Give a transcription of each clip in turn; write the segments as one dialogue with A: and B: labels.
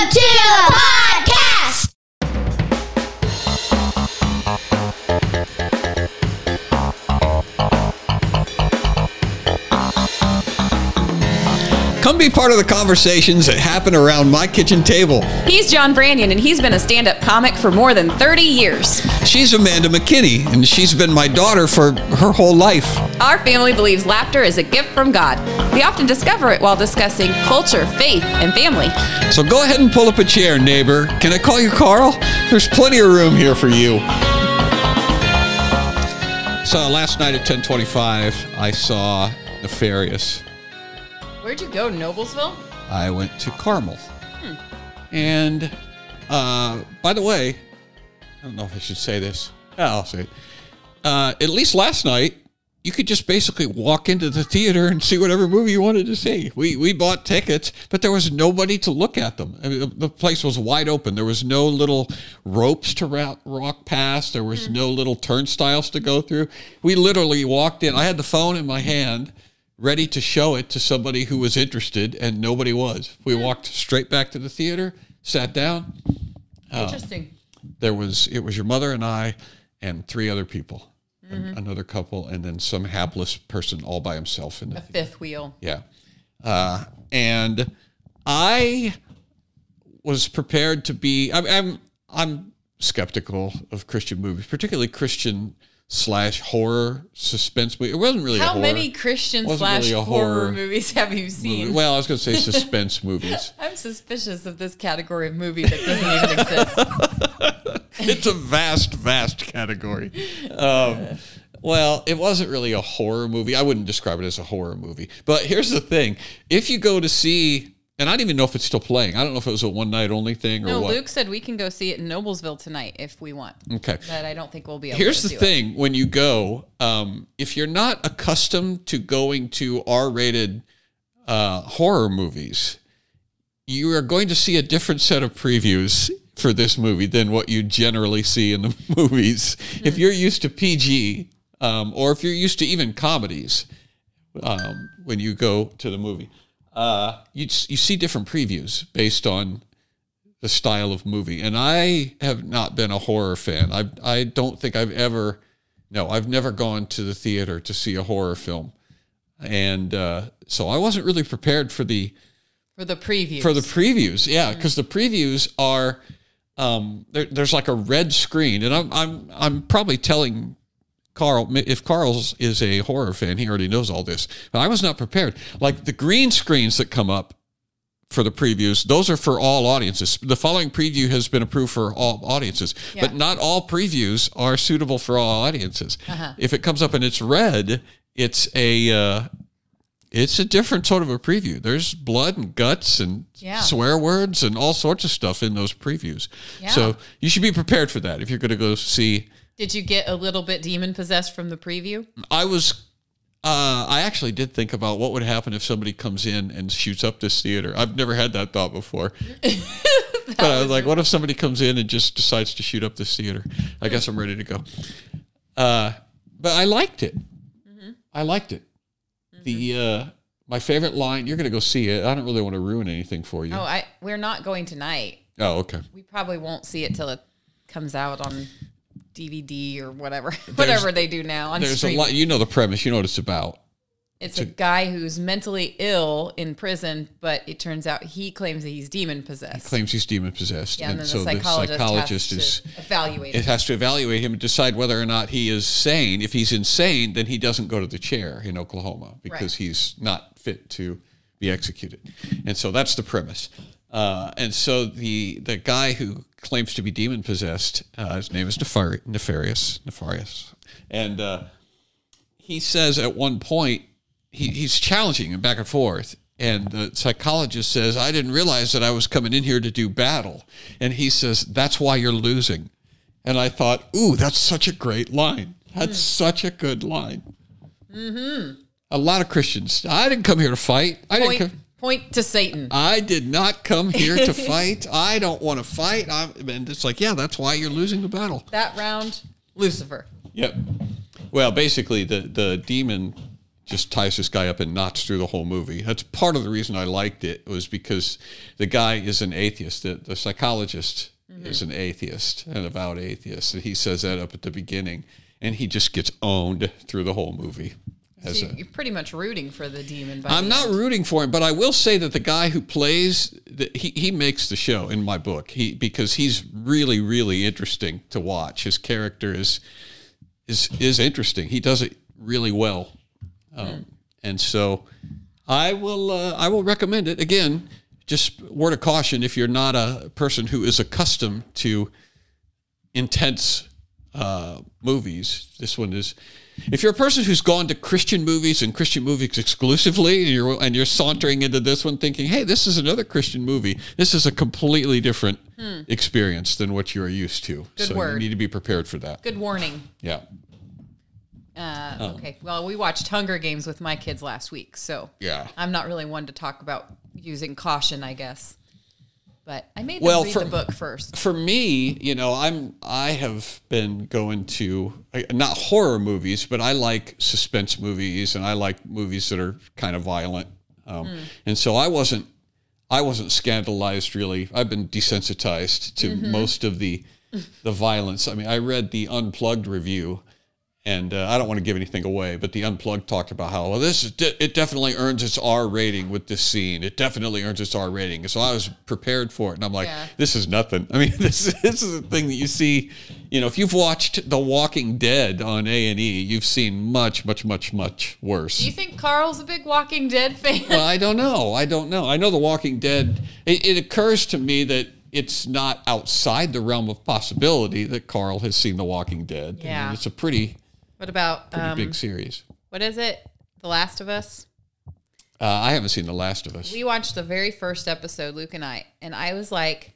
A: Welcome to the.
B: Be part of the conversations that happen around my kitchen table.
C: He's John Branyan, and he's been a stand up comic for more than 30 years.
B: She's Amanda McKinney, and she's been my daughter for her whole life.
C: Our family believes laughter is a gift from God. We often discover it while discussing culture, faith, and family.
B: So go ahead and pull up a chair, neighbor. Can I call you Carl? There's plenty of room here for you. So last night at 1025, I saw Nefarious.
C: Where'd you go, Noblesville?
B: I went to Carmel. And uh, by the way, I don't know if I should say this. Yeah, I'll say it. Uh, at least last night, you could just basically walk into the theater and see whatever movie you wanted to see. We we bought tickets, but there was nobody to look at them. I mean, the, the place was wide open. There was no little ropes to ra- walk past. There was no little turnstiles to go through. We literally walked in. I had the phone in my hand, ready to show it to somebody who was interested, and nobody was. We hmm. walked straight back to the theater, sat down.
C: Uh, Interesting.
B: There was it was your mother and I, and three other people, An- mm-hmm. another couple, and then some hapless person all by himself in the
C: A fifth wheel.
B: yeah. Uh, and I was prepared to be. I'm, I'm I'm skeptical of Christian movies, particularly Christian slash horror suspense movie. It wasn't really a
C: How many Christian slash
B: really
C: horror,
B: horror
C: movies have you
B: movie.
C: seen?
B: Well, I was going to say suspense movies.
C: I'm suspicious of this category of movie that doesn't even exist.
B: it's a vast, vast category. Um, well, it wasn't really a horror movie. I wouldn't describe it as a horror movie. But here's the thing: if you go to see, and I don't even know if it's still playing. I don't know if it was a one night only thing or
C: No,
B: what.
C: Luke said we can go see it in Noblesville tonight if we want.
B: okay.
C: But I don't think we'll be able to.
B: Here's
C: the
B: thing: when you go, um, if you're not accustomed to going to R-rated uh, horror movies, you are going to see a different set of previews for this movie than what you generally see in the movies. If you're used to PG, um, or if you're used to even comedies, um, when you go to the movie, uh, you you see different previews based on the style of movie. And I have not been a horror fan. I I don't think I've ever no, I've never gone to the theater to see a horror film. And uh, so I wasn't really prepared for the
C: For the preview.
B: for the previews. Yeah, because the previews are um, there, there's like a red screen, and I'm I'm I'm probably telling Carl if Carl's is a horror fan, he already knows all this. But I was not prepared. Like the green screens that come up for the previews, those are for all audiences. The following preview has been approved for all audiences, but not all previews are suitable for all audiences.
C: Uh-huh.
B: If it comes up and it's red, it's a uh, it's a different sort of a preview. There's blood and guts and
C: Yeah.
B: swear words and all sorts of stuff in those previews.
C: Yeah.
B: So you should be prepared for that if you're going to go see.
C: Did you get a little bit demon possessed from the preview?
B: I was, uh, I actually did think about what would happen if somebody comes in and shoots up this theater. I've never had that thought before. but I was like, what if somebody comes in and just decides to shoot up this theater? I guess I'm ready to go. Uh, but I liked it.
C: Mm-hmm.
B: I liked it. The uh, my favorite line. You're going to go see it. I don't really want to ruin anything for you.
C: Oh, I we're not going tonight.
B: oh okay.
C: We probably won't see it till it comes out on DVD or whatever. whatever they do now on
B: There's a lot. You know the premise. You know what it's about.
C: It's a guy who's mentally ill in prison, but it turns out he claims that he's demon possessed.
B: Claims he's demon possessed,
C: yeah, and, then
B: so
C: the psychologist,
B: the psychologist
C: has
B: is
C: to evaluate
B: it
C: it.
B: has to evaluate him and decide whether or not he is sane. If he's insane, then he doesn't go to the chair in Oklahoma because
C: Right.
B: he's not fit to be executed. And so that's the premise. Uh, and so the the guy who claims to be demon possessed, uh, his name is Nefari- Nefarious, Nefarious, and uh, he says at one point he, he's challenging him back and forth. And the psychologist says, I didn't realize that I was coming in here to do battle. And he says, That's why you're losing. And I thought, Ooh, that's such a great line. That's such a good line. Mm-hmm. A lot of Christians, I didn't come here to fight. I didn't come.
C: Point to Satan.
B: I did not come here to fight. I don't want to fight. I'm, and it's like, yeah, that's why you're losing the battle.
C: That round, Lucifer.
B: Yep. Well, basically, the the demon just ties this guy up in knots through the whole movie. That's part of the reason I liked it was because the guy is an atheist. The, the psychologist mm-hmm. is an atheist, an avowed atheist, and he says that up at the beginning, and he just gets owned through the whole movie.
C: So you're pretty much rooting for the demon. By
B: I'm not
C: end.
B: rooting for him, but I will say that the guy who plays the, he he makes the show in my book. He because he's really really interesting to watch. His character is is is interesting. He does it really well, um, and so I will uh, I will recommend it again. Just word of caution: if you're not a person who is accustomed to intense uh, movies. This one is. If you're a person who's gone to Christian movies and Christian movies exclusively, and you're and you're sauntering into this one thinking, "Hey, this is another Christian movie. This is a completely different experience than what you're used to."
C: Hmm. Good
B: so
C: word.
B: you need to be prepared for that.
C: Good warning.
B: Yeah,
C: Uh,
B: Oh.
C: Okay. Well, we watched Hunger Games with my kids last week, so
B: yeah.
C: I'm not really one to talk about using caution, I guess. But I made them
B: Well,
C: read
B: for-
C: the book first.
B: for me, you know, I'm I have been going to uh, not horror movies, but I like suspense movies and I like movies that are kind of violent. Um, hmm. And so I wasn't I wasn't scandalized really. I've been desensitized to mm-hmm. most of the the violence. I mean, I read the unplugged review and uh, I don't want to give anything away, but the unplugged talked about how well this is de- it definitely earns its R rating with this scene. It definitely earns its R rating. So I was prepared for it, and I'm like,
C: Yeah.
B: this is nothing. I mean, this is, this is a thing that you see. You know, if you've watched The Walking Dead on A and E, you've seen much, much, much, much worse.
C: Do you think Carl's a big Walking Dead fan?
B: well, I don't know. I don't know. I know The Walking Dead. It, it occurs to me that it's not outside the realm of possibility that Carl has seen The Walking Dead. I mean,
C: Yeah.
B: it's a pretty,
C: what about
B: pretty
C: um,
B: big series.
C: what is it? The Last of Us.
B: Uh, I haven't seen The Last of Us.
C: We watched the very first episode, Luke and I, and I was like,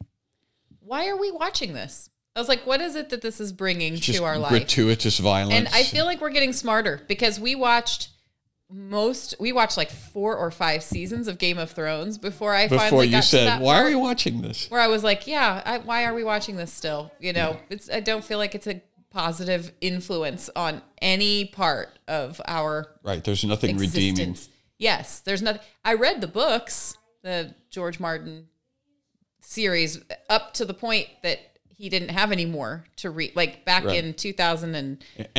C: "Why are we watching this?" I was like, "What is it that this is bringing to our life?"
B: gratuitous violence.
C: And I feel like we're getting smarter because we watched most we watched like four or five seasons of Game of Thrones before I
B: before
C: finally
B: you said, "Why are
C: part
B: we watching this?"
C: where I was like, yeah, I, why are we watching this still? You know, it's I don't feel like it's a positive influence on any part of our
B: Right. There's nothing redeeming.
C: Yes, there's nothing. I read the books, the George Martin series, up to the point that he didn't have any more to read. Like back
B: Right.
C: in 2012
B: And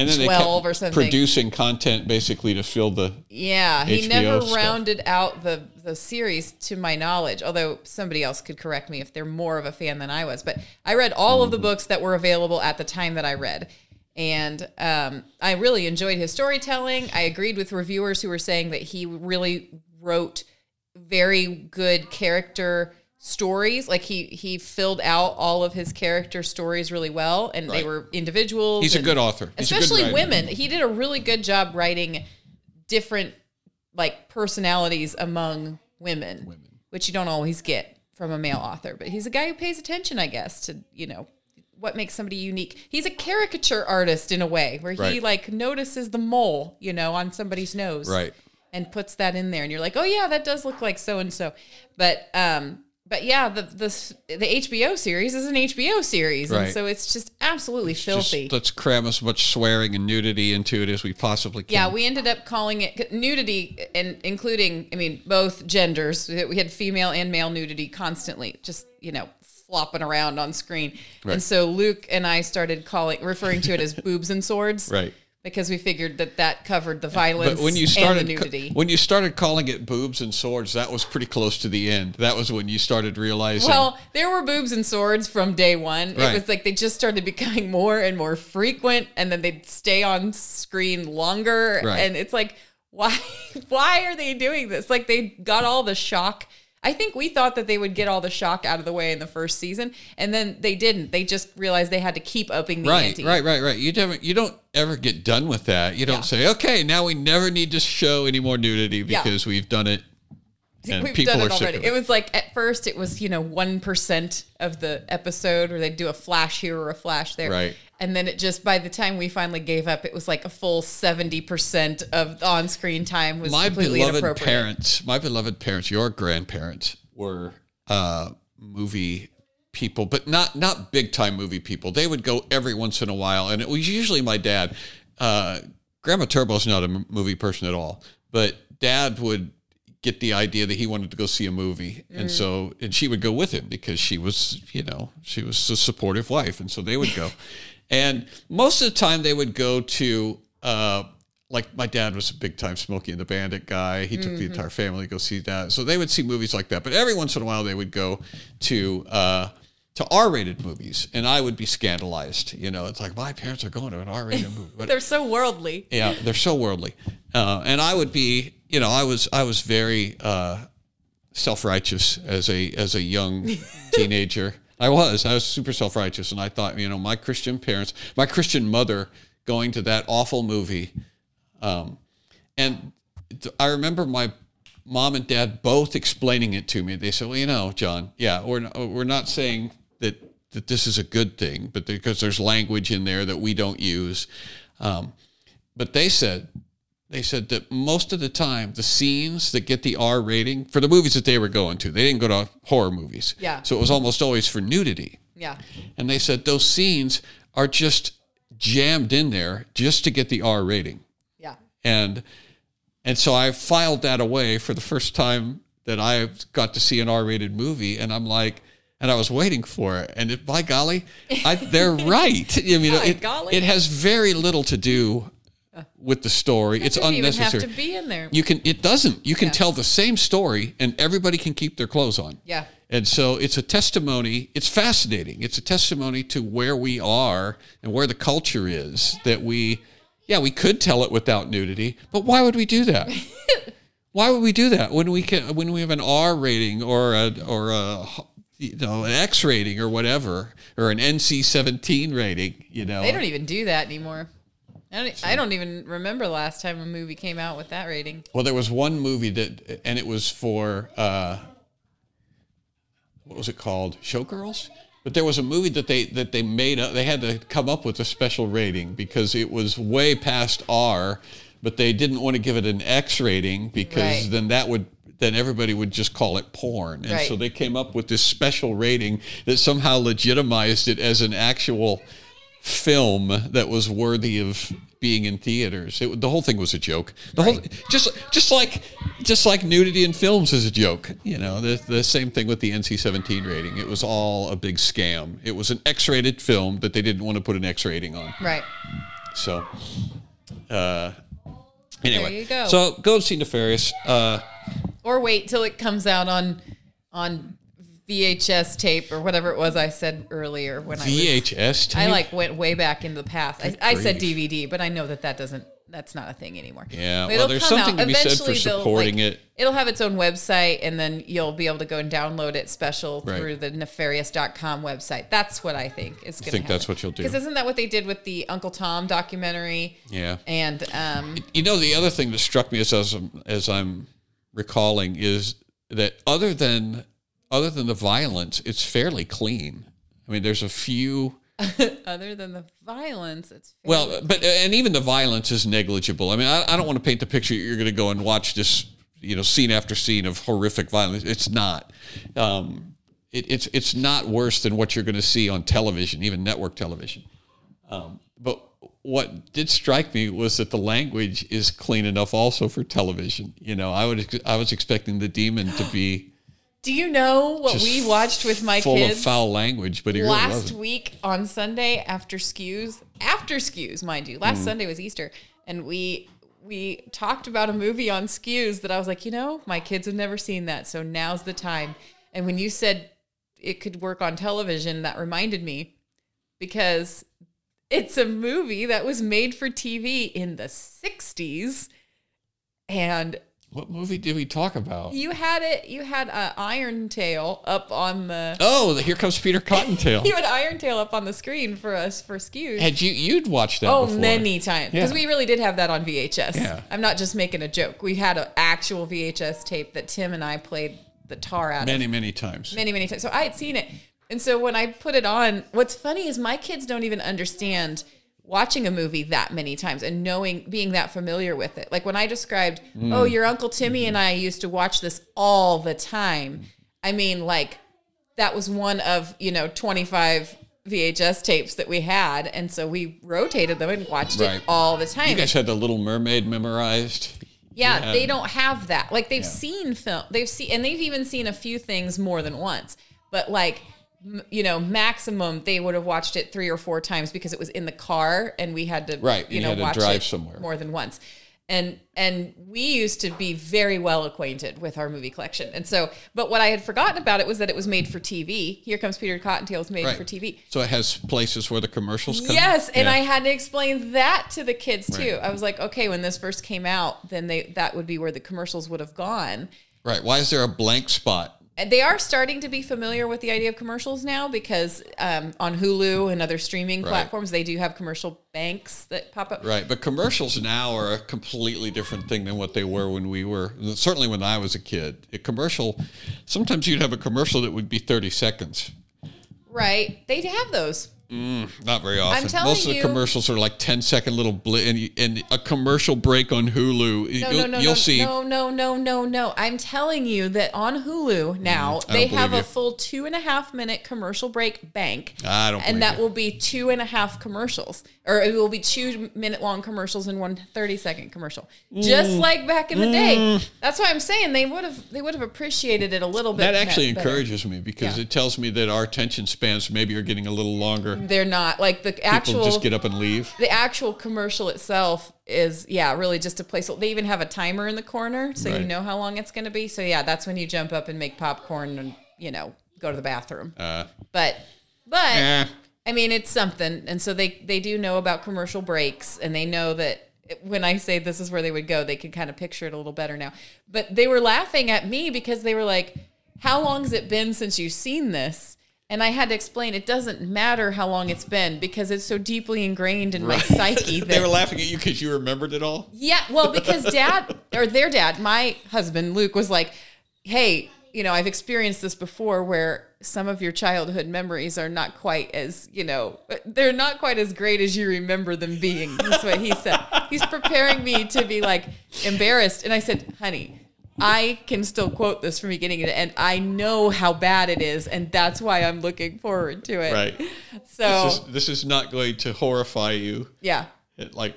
B: then they
C: or something.
B: producing content basically to fill the.
C: Yeah, he
B: HBO
C: never
B: stuff.
C: rounded out the the series to my knowledge. Although somebody else could correct me if they're more of a fan than I was. But I read all of the books that were available at the time that I read, and um, I really enjoyed his storytelling. I agreed with reviewers who were saying that he really wrote very good character stories like he he filled out all of his character stories really well and they were individuals
B: He's a good author. He's a good
C: especially women he did a really good job writing different like personalities among women, which you don't always get from a male author but he's a guy who pays attention i guess to you know what makes somebody unique he's a caricature artist in a way where he
B: Right.
C: like notices the mole you know on somebody's nose
B: Right.
C: and puts that in there and you're like oh yeah that does look like so and so but um but yeah the the the hbo series is an hbo series
B: Right.
C: and so it's just absolutely filthy
B: Just let's cram as much swearing and nudity into it as we possibly can.
C: Yeah, we ended up calling it nudity, and including, I mean, both genders. We had female and male nudity constantly, just you know, flopping around on screen.
B: Right.
C: And so Luke and I started calling, referring to it as boobs and swords,
B: Right.
C: Because we figured that that covered the violence
B: But when you
C: and
B: started
C: the nudity.
B: when you started calling it boobs and swords, that was pretty close to the end. That was when you started realizing.
C: Well, there were boobs and swords from day one.
B: Right.
C: It was like they just started becoming more and more frequent, and then they'd stay on screen longer.
B: Right.
C: And it's like, why? Why are they doing this? Like they got all the shock. I think we thought that they would get all the shock out of the way in the first season, and then they didn't. They just realized they had to keep upping the
B: right,
C: ante.
B: right, right, right. You don't you don't ever get done with that. You don't
C: Yeah.
B: say, okay, now we never need to show any more nudity because we've done it. And
C: We've
B: people
C: done it already. It
B: it.
C: was like at first it was you know one percent of the episode, where they'd do a flash here or a flash there,
B: Right.
C: And then it just by the time we finally gave up, it was like a full seventy percent of on-screen time was
B: my
C: completely
B: beloved
C: inappropriate.
B: parents, my beloved parents, your grandparents were uh, movie people, but not not big time movie people. They would go every once in a while, and it was usually my dad. Uh, Grandma Turbo's not a m- movie person at all, but dad would get the idea that he wanted to go see a movie and so and she would go with him because she was you know she was a supportive wife and so they would go and most of the time they would go to uh like my dad was a big time Smokey and the Bandit guy. He took the entire family to go see that. So they would see movies like that. But every once in a while they would go to uh, to R rated movies, and I would be scandalized. You know, it's like my parents are going to an R rated movie. But
C: They're so worldly.
B: yeah, they're so worldly. Uh, and I would be, you know, I was I was very uh, self righteous as a as a young teenager. I was I was super self righteous, and I thought, you know, my Christian parents, my Christian mother, going to that awful movie, um, and I remember my mom and dad both explaining it to me. They said, "Well, you know, John, yeah, we're not, we're not saying that that this is a good thing, but because there's language in there that we don't use." Um, but they said they said that most of the time the scenes that get the R rating for the movies that they were going to, they didn't go to horror movies.
C: Yeah.
B: So it was almost always for nudity.
C: Yeah.
B: And they said those scenes are just jammed in there just to get the R rating
C: Yeah.
B: and and so I filed that away for the first time that I got to see an R-rated movie, and I'm like, and I was waiting for it, and it, by golly, I, they're right. I mean, it, it has very little to do with the story. It's
C: Doesn't even have
B: unnecessary.
C: to be in there.
B: You can. It doesn't. You can tell the same story, and everybody can keep their clothes on.
C: Yeah.
B: And so it's a testimony. It's fascinating. It's a testimony to where we are and where the culture is. That we, yeah, we could tell it without nudity, but why would we do that? why would we do that when we can when we have an R rating or a or a you know an X rating or whatever or an NC seventeen rating? You know,
C: They don't even do that anymore. I don't, I don't even remember last time a movie came out with that rating.
B: Well, there was one movie that, and it was for uh, what was it called? Showgirls. But there was a movie that they that they made up. They had to come up with a special rating because it was way past R, but they didn't want to give it an X rating because
C: Right.
B: then that would then everybody would just call it porn. And
C: Right.
B: so they came up with this special rating that somehow legitimized it as an actual film that was worthy of being in theaters. It, the whole thing was a joke. The whole just just like just like nudity in films is a joke. You know, the the same thing with the NC-17 rating. It was all a big scam. It was an X-rated film that they didn't want to put an X rating on.
C: Right.
B: So, uh, anyway,
C: There you go.
B: So go see Nefarious. Uh,
C: Or wait till it comes out on on VHS tape or whatever it was I said earlier when I was,
B: VHS tape.
C: I like went way back into the past. I, I said. DVD, but I know that that doesn't that's not a thing anymore.
B: Yeah, well,
C: It'll
B: there's
C: come
B: something
C: out.
B: to be said for
C: Eventually they'll,
B: supporting
C: like,
B: it.
C: It'll have its own website and then you'll be able to go and download it special
B: Right.
C: through the nefarious.com website. That's what I think is going to
B: think that's what you'll do.
C: Because isn't that what they did with the Uncle Tom documentary?
B: Yeah.
C: And um,
B: You know, the other thing that struck me as as I'm, as I'm recalling is that other than other than the violence, it's fairly clean. I mean, there's a few.
C: other than the violence, it's
B: Well, but and even the violence is negligible. I mean, I, I don't want to paint the picture you're going to go and watch this, you know, scene after scene of horrific violence. It's not. Um, it, it's it's not worse than what you're going to see on television, even network television. Um, but what did strike me was that the language is clean enough also for television. You know, I would I was expecting the demon to be
C: Do you know what
B: just
C: we watched with my
B: full
C: kids
B: of foul language, but he really
C: last
B: wasn't.
C: week on Sunday after skews? After skews, mind you. Last
B: Hmm.
C: Sunday was Easter, and we we talked about a movie on skews that I was like, you know, my kids have never seen that, so now's the time. And when you said it could work on television, that reminded me because it's a movie that was made for TV in the 60s and
B: What movie did we talk about?
C: you had it you had uh, Iron Tail up on the
B: Oh, the here comes Peter Cottontail.
C: you had Iron Tail up on the screen for us for skews.
B: Had you you'd watched that?
C: Oh,
B: before.
C: many times because
B: Yeah.
C: we really did have that on VHS.
B: Yeah.
C: I'm not just making a joke. We had an actual VHS tape that Tim and I played the tar out of
B: many many times.
C: many many times. So I had seen it, and so when I put it on, what's funny is my kids don't even understand watching a movie that many times and knowing being that familiar with it. Like when I described,
B: Mm.
C: oh, your uncle Timmy and I used to watch this all the time. I mean, like that was one of you know 25 VHS tapes that we had, and so we rotated them and watched
B: Right.
C: it all the time.
B: You guys had the Little Mermaid memorized.
C: Yeah,
B: Yeah.
C: they don't have that. Like they've
B: Yeah.
C: seen film, they've seen, and they've even seen a few things more than once. But like, you know, maximum they would have watched it three or four times because it was in the car and we had to,
B: Right,
C: You
B: you
C: know, watch
B: drive
C: it
B: somewhere.
C: more than once. And and we used to be very well acquainted with our movie collection. And so, but what I had forgotten about it was that it was made for TV. Here comes Peter Cottontail was made
B: Right.
C: for TV.
B: So it has places where the commercials come.
C: Yes, and
B: Yeah.
C: I had to explain that to the kids too.
B: Right.
C: I was like, okay, when this first came out, then they that would be where the commercials would have gone.
B: Right. Why is there a blank spot?
C: And they are starting to be familiar with the idea of commercials now because um, on Hulu and other streaming
B: Right.
C: platforms, they do have commercial banks that pop up.
B: Right. But commercials now are a completely different thing than what they were when we were, certainly when I was a kid. A commercial, sometimes you'd have a commercial that would be 30 seconds.
C: Right. They have those.
B: Not very often. Most of the
C: you-
B: commercials are like 10 second little blit and, and a commercial break on Hulu.
C: No,
B: you'll
C: no, no,
B: you'll
C: no,
B: see.
C: no, no, no, no, no. I'm telling you that on Hulu now
B: Mm,
C: they have
B: believe
C: a full two and a half minute commercial break bank.
B: I don't
C: And that
B: you.
C: will be two and a half commercials, or it will be two minute long commercials and one 30 second commercial, just
B: Mm.
C: like back in the day. That's why I'm saying they would have they would have appreciated it a little bit.
B: That actually
C: better.
B: encourages me because
C: Yeah.
B: it tells me that our attention spans maybe are getting a little longer.
C: They're not like the
B: People
C: actual
B: just get up and leave.
C: the actual commercial itself is yeah really just a place they even have a timer in the corner so you know how long it's going to be so yeah that's when you jump up and make popcorn and you know go to the bathroom
B: Uh,
C: but but. I mean it's something. And so they they do know about commercial breaks and they know that when i say this is where they would go they could kind of picture it a little better now. But they were laughing at me because they were like how long has it been since you've seen this? And I had to explain it doesn't matter how long it's been because it's so deeply ingrained in my psyche that
B: they were laughing at you because you remembered it all.
C: yeah, well, because dad or their dad, my husband Luke, was like, "Hey, you know, I've experienced this before, where some of your childhood memories are not quite as, you know, they're not quite as great as you remember them being." That's what he said. He's preparing me to be like embarrassed, and I said, "Honey." I can still quote this from beginning to end. I know how bad it is, and that's why I'm looking forward to it.
B: Right.
C: So,
B: This is, this is not going to horrify you.
C: yeah.
B: It, like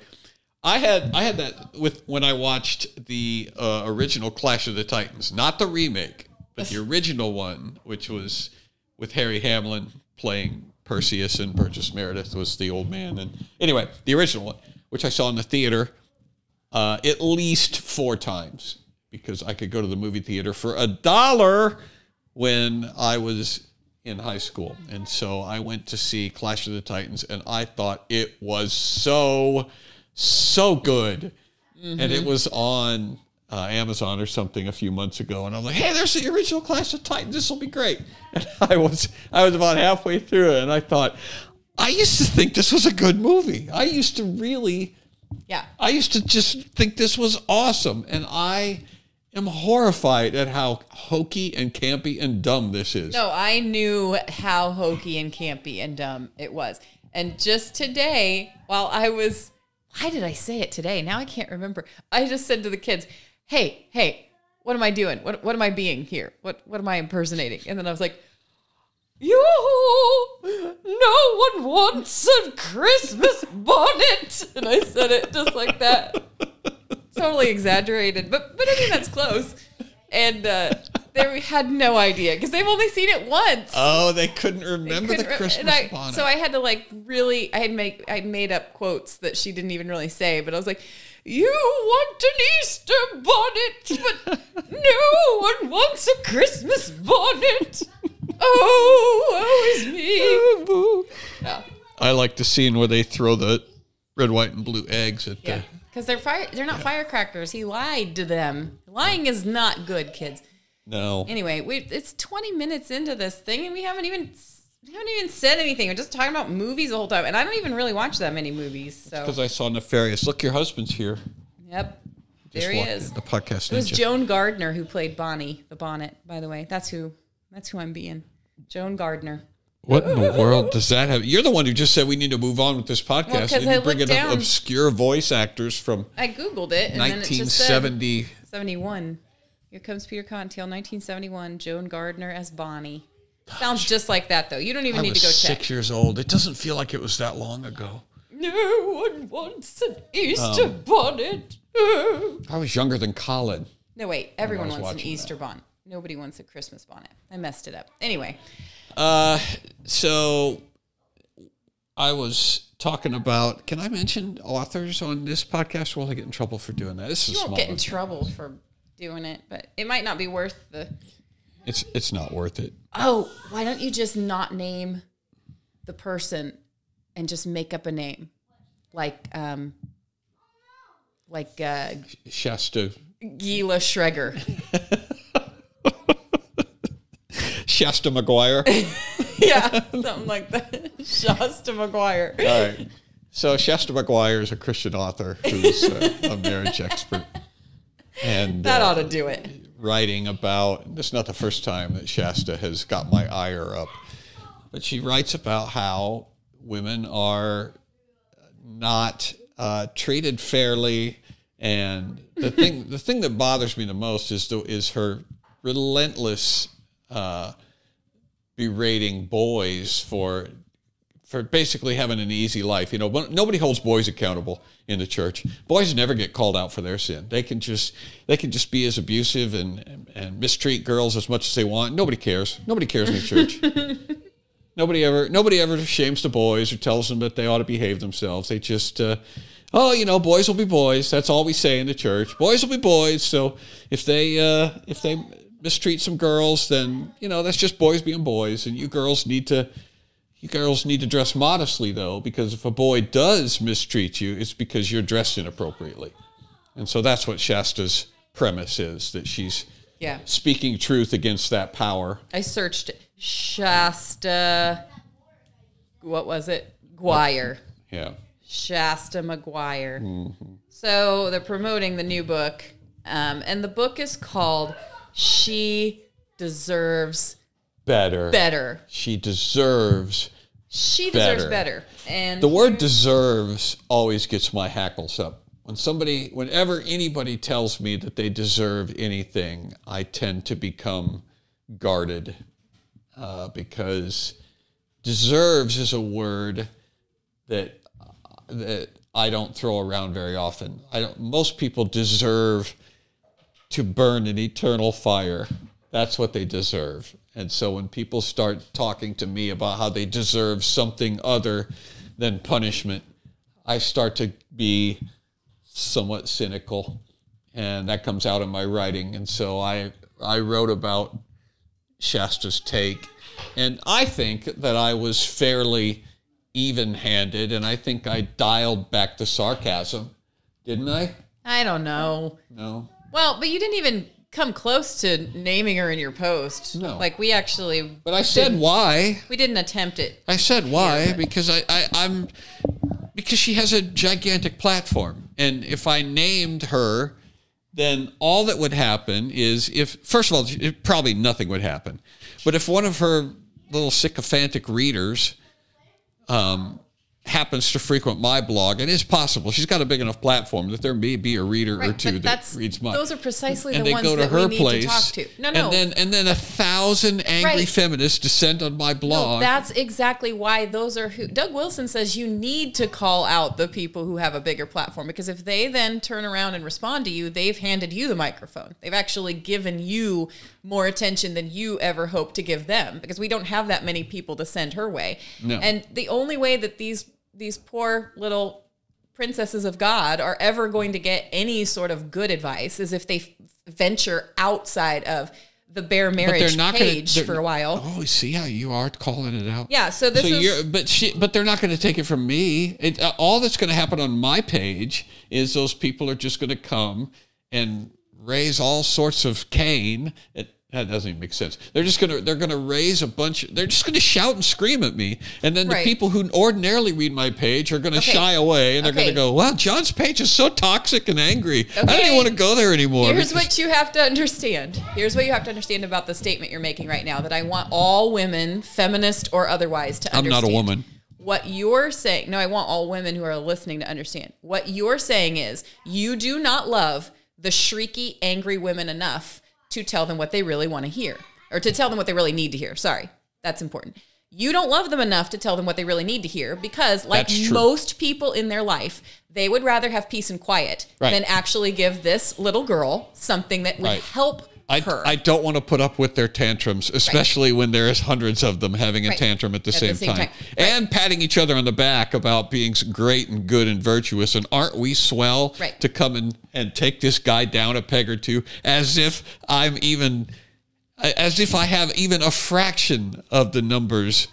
B: I had I had that with when I watched the uh, original Clash of the Titans, not the remake, but the original one, which was with Harry Hamlin playing Perseus and Burgess Meredith was the old man. And anyway, the original one, which I saw in the theater uh, at least four times because I could go to the movie theater for a dollar when I was in high school. And so I went to see Clash of the Titans and I thought it was so, so good. And it was on uh, Amazon or something a few months ago. And I'm like, hey, there's the original Clash of Titans. This will be great. And I was, I was about halfway through it and I thought, I used to think this was a good movie. I used to really
C: Yeah.
B: I used to just think this was awesome, and I am horrified at how hokey and campy and dumb this is.
C: No, I knew how hokey and campy and dumb it was. And just today, while I was, why did I say it today? Now I can't remember. I just said to the kids, "Hey, hey, what am I doing? What what am I being here? What what am I impersonating?" And then I was like, "You, no one wants a Christmas bonnet," and I said it just like that totally exaggerated, but but I mean that's close. And uh, they had no idea because they've only seen it once.
B: Oh, they couldn't remember the
C: Couldn't re-
B: Christmas
C: I,
B: bonnet.
C: So I had to like really. I had make I made up quotes that she didn't even really say, but I was like, "You want an Easter bonnet, but no one wants a Christmas bonnet." Oh, oh, is me. Yeah.
B: I like the scene where they throw the red, white, and blue eggs at
C: Yeah,
B: the.
C: because they're fire. They're not firecrackers. He lied to them. Lying is not good, kids.
B: No,
C: Anyway, we it's 20 minutes into this thing and we haven't even we haven't even said anything. We're just talking about movies the whole time, and I don't even really watch that many movies. So
B: because I saw Nefarious. Look, your husband's here.
C: yep,
B: Just
C: there he is.
B: The podcast.
C: It was. Joan Gardner who played Bonnie the Bonnet. By the way, that's who that's who I'm being. Joan Gardner.
B: What in the world does that have? You're the one who just said we need to move on with this podcast.
C: 'cause
B: and you bring in ob- obscure voice actors from
C: I googled it and then it said
B: 1970.
C: 71. Here comes Peter Cottontail, 1971. Joan Gardner as Bonnie. Sounds just like that though. You don't even
B: I
C: need to go
B: six
C: check.
B: years old. It doesn't feel like it was that long ago.
C: No one wants an Easter
B: Um,
C: bonnet.
B: I was younger than Colin.
C: No, wait. Everyone
B: was
C: wants an
B: watching
C: Easter bonnet. Nobody wants a Christmas bonnet. I messed it up. Anyway,
B: So I was talking about. Can I mention authors on this podcast? Will I get in trouble for doing that? This is
C: you won't
B: small.
C: get in
B: one.
C: trouble for doing it, but it might not be worth the.
B: It's it's not worth it.
C: Oh, why don't you just not name the person and just make up a name, like um, like uh,
B: Shasta
C: Gila Schreger.
B: Shasta McGwire.
C: yeah, something like that. Shasta McGwire.
B: All right. So Shasta McGwire is a Christian author who's uh, a marriage expert, and
C: That
B: uh,
C: ought to do it.
B: Writing about. This is not the first time that Shasta has got my ire up, but she writes about how women are not uh, treated fairly, and the thing the thing that bothers me the most is the, is her relentless uh, berating boys for for basically having an easy life. You know, but nobody holds boys accountable in the church. Boys never get called out for their sin. They can just they can just be as abusive and and, and mistreat girls as much as they want. Nobody cares. Nobody cares in the church. nobody ever nobody ever shames the boys or tells them that they ought to behave themselves. They just uh, oh, you know, boys will be boys. That's all we say in the church. Boys will be boys. So if they uh, if they mistreat some girls, then you know that's just boys being boys, and you girls need to you girls need to dress modestly, though, because if a boy does mistreat you, it's because you're dressed inappropriately. And so that's what Shasta's premise is that she's
C: Yeah.
B: speaking truth against that power.
C: I searched Shasta. What was it? Guire.
B: Yeah.
C: Shasta McGwire.
B: Mm-hmm.
C: So they're promoting the new book, um, and the book is called "She Deserves
B: Better.
C: Better."
B: She deserves.
C: She deserves
B: Better.
C: better. And
B: The word deserves always gets my hackles up. When somebody, whenever anybody tells me that they deserve anything, I tend to become guarded uh, because deserves is a word that that I don't throw around very often. I don't. Most people deserve to burn in eternal fire. That's what they deserve. And so when people start talking to me about how they deserve something other than punishment, I start to be somewhat cynical. And that comes out in my writing. And so I I wrote about Shasta's take. And I think that I was fairly even handed and I think I dialed back the sarcasm. Didn't I?
C: I don't know.
B: No.
C: Well, but you didn't even come close to naming her in your post.
B: No.
C: Like we actually,
B: But I said why.
C: we didn't attempt it.
B: I said why because I, I I'm because she has a gigantic platform, and if I named her, then all that would happen is if first of all, it, probably nothing would happen, but if one of her little sycophantic readers um, happens to frequent my blog, and it's possible she's got a big enough platform that there may be a reader or two that reads mine.
C: those are precisely
B: and
C: the ones
B: go to
C: that
B: her
C: we need
B: place,
C: to talk to. No, no.
B: and then and then a thousand angry
C: Right.
B: feminists descend on my
C: No,
B: blog.
C: that's exactly why those are who Doug Wilson says you need to call out the people who have a bigger platform because if they then turn around and respond to you, they've handed you the microphone. They've actually given you more attention than you ever hoped to give them because we don't have that many people to send her way.
B: No.
C: And the only way that these these poor little princesses of God are ever going to get any sort of good advice is if they f- venture outside of the bare marriage page
B: they're-
C: for a while.
B: Oh, see how you are calling it out.
C: Yeah, so this
B: so
C: is
B: you're, but she, but they're not going to take it from me. It, uh, all that's going to happen on my page is those people are just going to come and raise all sorts of cane. It, that doesn't even make sense. They're just gonna they're gonna raise a bunch. They're just gonna shout and scream at me, and then the people who ordinarily read my page are gonna
C: Okay.
B: shy away, and they're
C: Okay.
B: gonna go, "Wow, John's page is so toxic and angry. I don't even want to go there anymore."
C: Here's
B: because-
C: what you have to understand. Here's what you have to understand about the statement you're making right now that I want all women, feminist or otherwise, to
B: I'm
C: understand.
B: not a woman.
C: What you're saying, no, I want all women who are listening to understand. What you're saying is you do not love the shrieky, angry women enough to tell them what they really want to hear or to tell them what they really need to hear. Sorry, that's important. you don't love them enough to tell them what they really need to hear because, like most people in their life, they would rather have peace and quiet
B: Right.
C: than actually give this little girl something that would
B: Right.
C: help
B: I,
C: her.
B: I don't want to put up with their tantrums, especially when there's hundreds of them having a
C: Right.
B: tantrum at the,
C: At the
B: same,
C: same
B: time.
C: time. Right.
B: And patting each other on the back about being great and good and virtuous. And aren't we swell
C: Right.
B: to come and, and take this guy down a peg or two as if I'm even, as if I have even a fraction of the numbers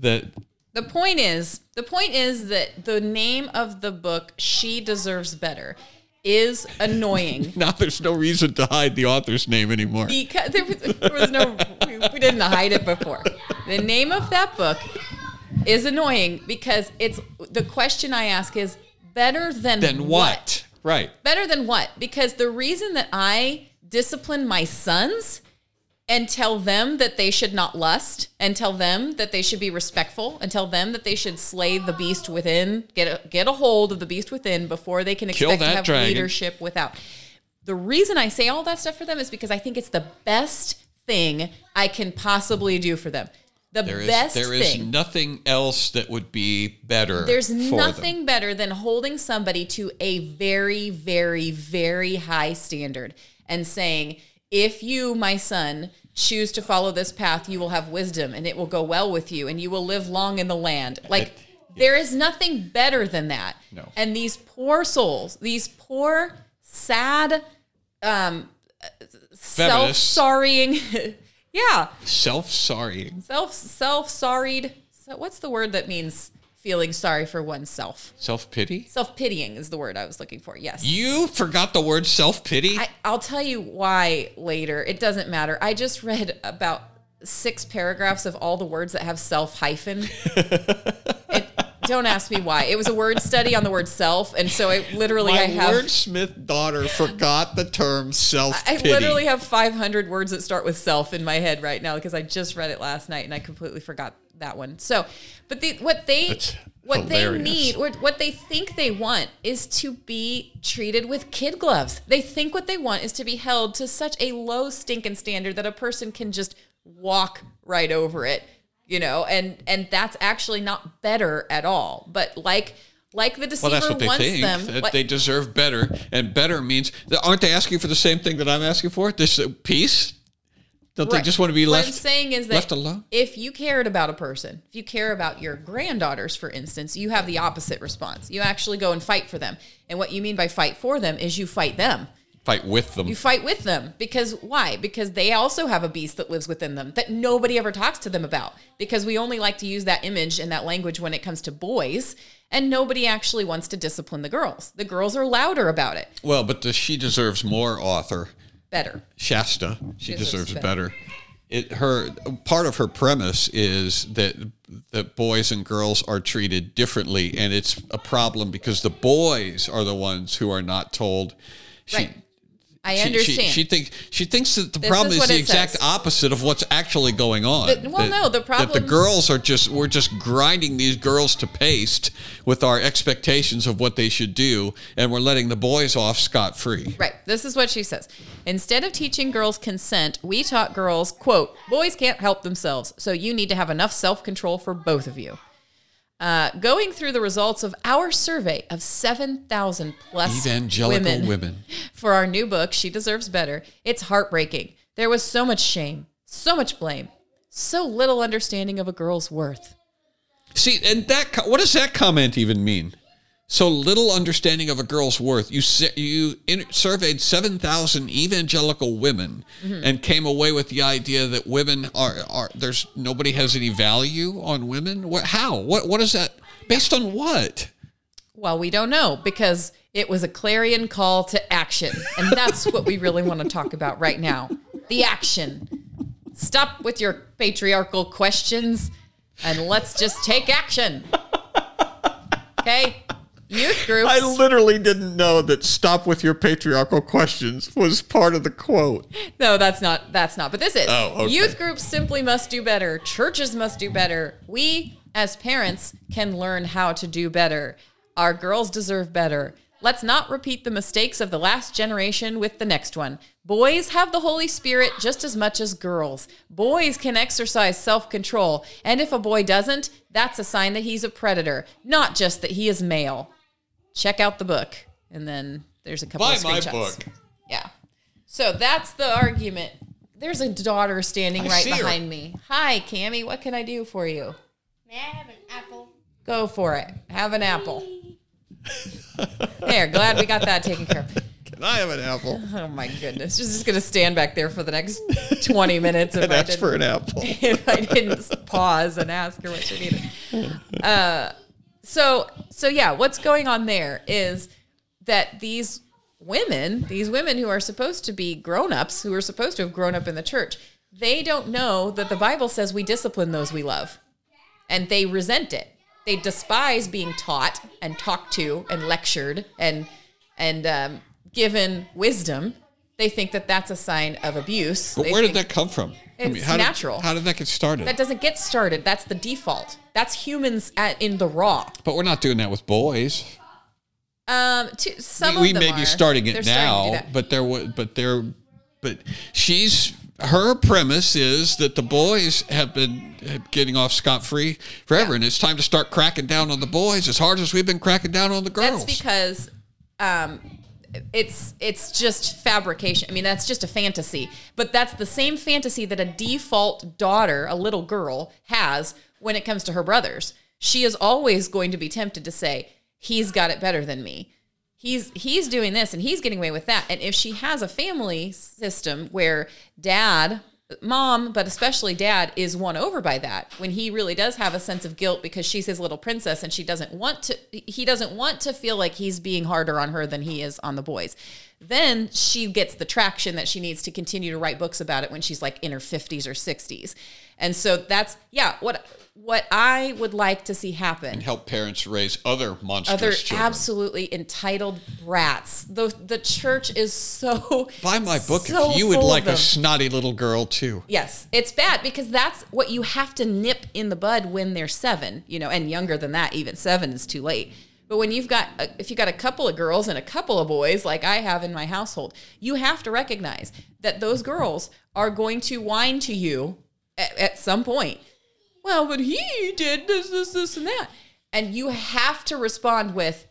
B: that
C: The point is, the point is that the name of the book, She Deserves Better, is annoying.
B: now there's no reason to hide the author's name anymore.
C: because there was, there was no, we, we didn't hide it before. The name of that book is annoying because it's the question I ask is better than
B: Then what? Right.
C: Better than what? Because the reason that I discipline my sons and tell them that they should not lust and tell them that they should be respectful and tell them that they should slay the beast within, get a, get a hold of the beast within before they can expect to have
B: dragon.
C: leadership without. The reason I say all that stuff for them is because I think it's the best thing I can possibly do for them. The
B: There is,
C: best
B: there is
C: thing.
B: nothing else that would be better.
C: There's
B: for them.
C: nothing better than holding somebody to a very, very, very high standard and saying, if you, my son, choose to follow this path, you will have wisdom and it will go well with you and you will live long in the land. Like, there is nothing better than that.
B: No.
C: And these poor souls, these poor, sad, um, self sorrying, yeah,
B: Self-sorrying.
C: self self sorried. So what's the word that means feeling sorry for oneself?
B: Self-pity?
C: Self pitying is the word I was looking for. Yes.
B: You forgot the word self-pity?
C: I, I'll tell you why later. It doesn't matter. I just read about six paragraphs of all the words that have self hyphen. it, don't ask me why. It was a word study on the word self, and so I literally
B: My
C: I have
B: wordsmith daughter forgot the term self-pity.
C: I literally have 500 words that start with self in my head right now because I just read it last night and I completely forgot that one. So, but the, what they
B: That's
C: what they need or what they think they want is to be treated with kid gloves. They think what they want is to be held to such a low stinking standard that a person can just walk right over it, you know, and and that's actually not better at all. But like like the deceiver
B: well, that's what they
C: wants
B: think.
C: them.
B: that
C: like-
B: they deserve better, and better means aren't they asking for the same thing that I'm asking for? This uh, peace? Don't they just want to be
C: what
B: left?
C: I'm saying is that
B: left alone?
C: if you cared about a person, if you care about your granddaughters, for instance, you have the opposite response. You actually go and fight for them. And what you mean by fight for them is you fight them.
B: Fight with them.
C: You fight with them because why? Because they also have a beast that lives within them that nobody ever talks to them about. Because we only like to use that image and that language when it comes to boys, and nobody actually wants to discipline the girls. The girls are louder about it.
B: well, but the she deserves more author.
C: Better.
B: Shasta. She
C: Deserves
B: deserves
C: better.
B: better. It her part of her premise is that that boys and girls are treated differently, and it's a problem because the boys are the ones who are not told. She,
C: Right. I
B: she,
C: understand.
B: She, she thinks she thinks that the
C: This
B: problem
C: is
B: is, the exact
C: says.
B: opposite of what's actually going on.
C: The- well, no, the
B: that the girls are just we're just grinding these girls to paste with our expectations of what they should do, and we're letting the boys off scot free.
C: Right. This is what she says. Instead of teaching girls consent, we taught girls, quote, boys can't help themselves, so you need to have enough self control for both of you. Uh, going through the results of our survey of 7,000 plus
B: Evangelical
C: women,
B: women.
C: for our new book, She Deserves Better, it's heartbreaking. There was so much shame, so much blame, so little understanding of a girl's worth.
B: See, and that what does that comment even mean? So little understanding of a girl's worth. You you in- surveyed seven thousand evangelical women
C: Mm-hmm.
B: and came away with the idea that women are are there's nobody has any value on women. What? How? What? What is that based on? What?
C: Well, we don't know because it was a clarion call to action. And that's what we really want to talk about right now the action. Stop with your patriarchal questions and let's just take action. Okay? Youth groups.
B: I literally didn't know that "stop with your patriarchal questions" was part of the quote.
C: No, that's not. That's not. But this is.
B: Oh, okay.
C: Youth groups simply must do better. Churches must do better. We, as parents, can learn how to do better. Our girls deserve better. Let's not repeat the mistakes of the last generation with the next one. Boys have the Holy Spirit just as much as girls. Boys can exercise self control, and if a boy doesn't, that's a sign that he's a predator, not just that he is male. Check out the book. And then there's a couple
B: Buy
C: of
B: my
C: screenshots.
B: book.
C: Yeah. So that's the argument. There's a daughter standing
B: I
C: right
B: see her.
C: behind me. Hi, Cammy. What can I do for you?
A: May I have an apple?
C: Go for it. Have an apple. there. Glad we got that taken care of.
B: Can I have an apple?
C: Oh my goodness. She's just gonna stand back there for the next 20 minutes if
B: And
C: I
B: that's
C: didn't,
B: for an apple.
C: if I didn't pause and ask her what she needed. Uh, so so yeah, what's going on there is that these women, these women who are supposed to be grown-ups, who are supposed to have grown up in the church, they don't know that the Bible says we discipline those we love. And they resent it. They despise being taught and talked to and lectured and and um, given wisdom. They think that that's a sign of abuse.
B: But
C: They
B: where did that come from?
C: It's
B: how
C: natural.
B: Did, how did that get started?
C: That doesn't get started. That's the default. That's humans at, in the raw.
B: but we're not doing that with boys.
C: Um, to, some
B: we we may
C: are.
B: be starting it
C: They're starting
B: now,
C: that.
B: but there was, but there, but she's her premise is that the boys have been getting off scot free forever,
C: Yeah.
B: and it's time to start cracking down on the boys as hard as we've been cracking down on the girls.
C: That's because um, it's it's just fabrication. I mean, that's just a fantasy. But that's the same fantasy that a default daughter, a little girl, has when it comes to her brothers. She is always going to be tempted to say, "He's got it better than me." He's he's doing this and he's getting away with that. And if she has a family system where dad mom, but especially dad, is won over by that when he really does have a sense of guilt because she's his little princess and she doesn't want to he doesn't want to feel like he's being harder on her than he is on the boys. Then she gets the traction that she needs to continue to write books about it when she's like in her 50s or 60s. And so that's yeah, what what I would like to see happen and
B: help parents raise other monsters.
C: other
B: children.
C: absolutely entitled brats. The the church is so
B: Buy my book
C: so
B: if you would like a snotty little girl too.
C: Yes, it's bad because that's what you have to nip in the bud when they're seven, you know, and younger than that. Even seven is too late. But when you've got, a, if you've got a couple of girls and a couple of boys, like I have in my household, you have to recognize that those girls are going to whine to you at, at some point. Well, but he did this, this, this, and that, and you have to respond with,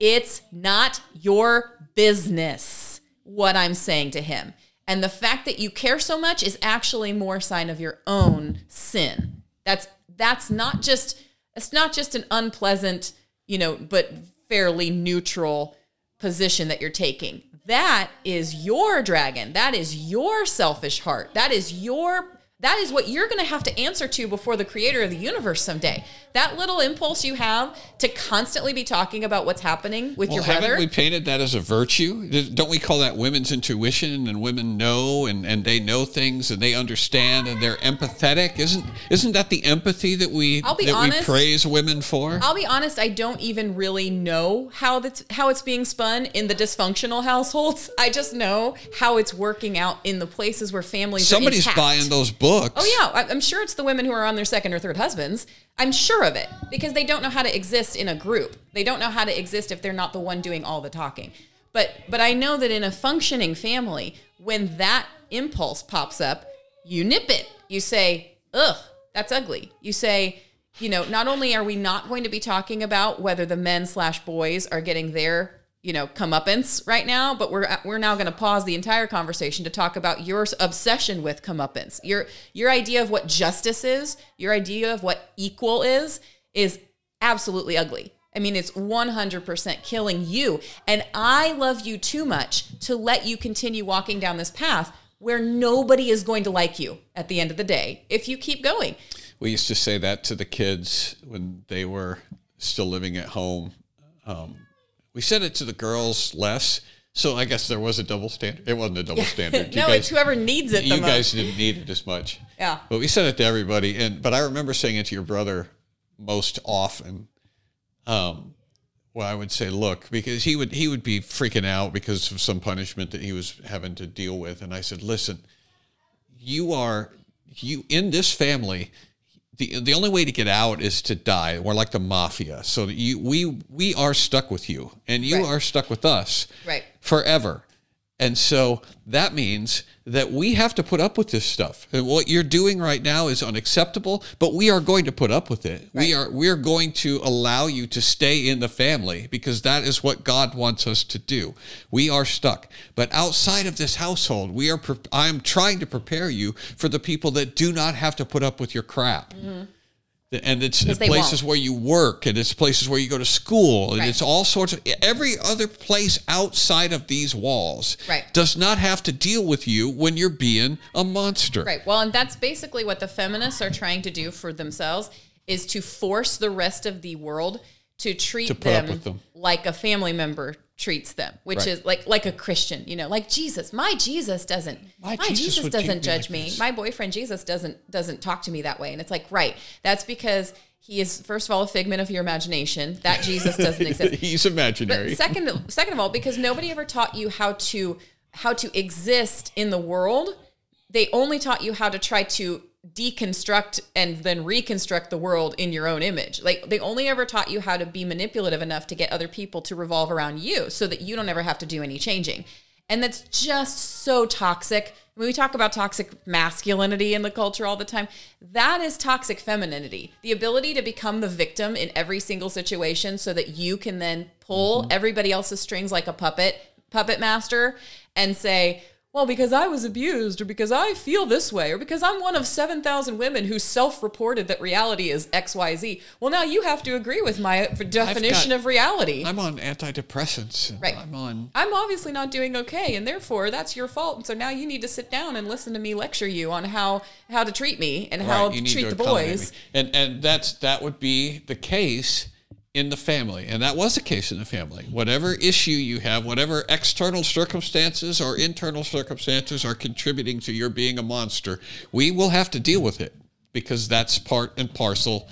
C: "It's not your business." What I'm saying to him. And the fact that you care so much is actually more sign of your own sin. That's that's not just it's not just an unpleasant, you know, but fairly neutral position that you're taking. That is your dragon. That is your selfish heart. That is your that is what you're going to have to answer to before the creator of the universe someday. That little impulse you have to constantly be talking about what's happening with
B: Well,
C: your brother.
B: haven't we painted that as a virtue? Don't we call that women's intuition? And women know, and, and they know things, and they understand, and they're empathetic. Isn't isn't that the empathy that we
C: I'll be
B: that we praise women for?
C: I'll be honest, I don't even really know how that's how it's being spun in the dysfunctional households. I just know how it's working out in the places where families
B: Somebody's buying those books.
C: Oh yeah, I'm sure it's the women who are on their second or third husbands. I'm sure of it because they don't know how to exist in a group. They don't know how to exist if they're not the one doing all the talking. But but I know that in a functioning family, when that impulse pops up, you nip it. You say, "Ugh, that's ugly." You say, you know, not only are we not going to be talking about whether the men slash boys are getting their you know comeuppance right now, but we're we're now going to pause the entire conversation to talk about your obsession with comeuppance. Your your idea of what justice is, your idea of what equal is, is absolutely ugly. I mean, it's 100% killing you. And I love you too much to let you continue walking down this path where nobody is going to like you at the end of the day if you keep going.
B: We used to say that to the kids when they were still living at home. Um, we sent it to the girls less. So I guess there was a double standard. It wasn't a double standard. You
C: no,
B: guys-
C: it's whoever needs it the
B: you
C: most.
B: guys didn't need it as much.
C: Yeah.
B: But we sent it to everybody, and but I remember saying it to your brother most often. Um, well, I would say, look, because he would he would be freaking out because of some punishment that he was having to deal with, and I said, listen, you are you in this family. The the only way to get out is to die. We're like the mafia. So you we we are stuck with you, and you
C: Right.
B: are stuck with us
C: Right.
B: forever. And so that means that we have to put up with this stuff. And what you're doing right now is unacceptable, but we are going to put up with it. We are we are going to allow you to stay in the family because that is what God wants us to do. We are stuck. But outside of this household, we are pre- I'm trying to prepare you for the people that do not have to put up with your crap. Mm-hmm. And it's places
C: won't.
B: where you work, and it's places where you go to school, and
C: Right.
B: it's all sorts of every other place outside of these walls
C: Right.
B: does not have to deal with you when you're being a monster.
C: Right. Well, and that's basically what the feminists are trying to do for themselves is to force the rest of the world to treat
B: To
C: them,
B: them.
C: like a family member treats them, which
B: Right.
C: is like like a Christian, you know, like Jesus. My Jesus doesn't
B: My
C: my,
B: Jesus
C: Jesus, doesn't
B: me
C: judge
B: like
C: me.
B: this.
C: My boyfriend Jesus doesn't doesn't talk to me that way. And it's like, right. That's because he is first of all a figment of your imagination. That Jesus doesn't exist.
B: He's imaginary.
C: But second, second of all, because nobody ever taught you how to how to exist in the world, they only taught you how to try to deconstruct and then reconstruct the world in your own image. Like they only ever taught you how to be manipulative enough to get other people to revolve around you, so that you don't ever have to do any changing. And that's just so toxic. When we talk about toxic masculinity in the culture all the time, that is toxic femininity. The ability to become the victim in every single situation so that you can then pull mm-hmm. everybody else's strings like a puppet, puppet master, and say, well, because I was abused, or because I feel this way, or because I'm one of 7,000 women who self reported that reality is XYZ. Well, now you have to agree with my definition
B: got-
C: of reality.
B: I'm on antidepressants.
C: Right.
B: I'm on.
C: I'm obviously not doing okay, and therefore that's your fault. And so now you need to sit down and listen to me lecture you on how how to treat me and how
B: Right, you
C: to treat
B: to
C: the boys.
B: me. And and that's that would be the case in the family. And that was the case in the family. Whatever issue you have, whatever external circumstances or internal circumstances are contributing to your being a monster, we will have to deal with it because that's part and parcel.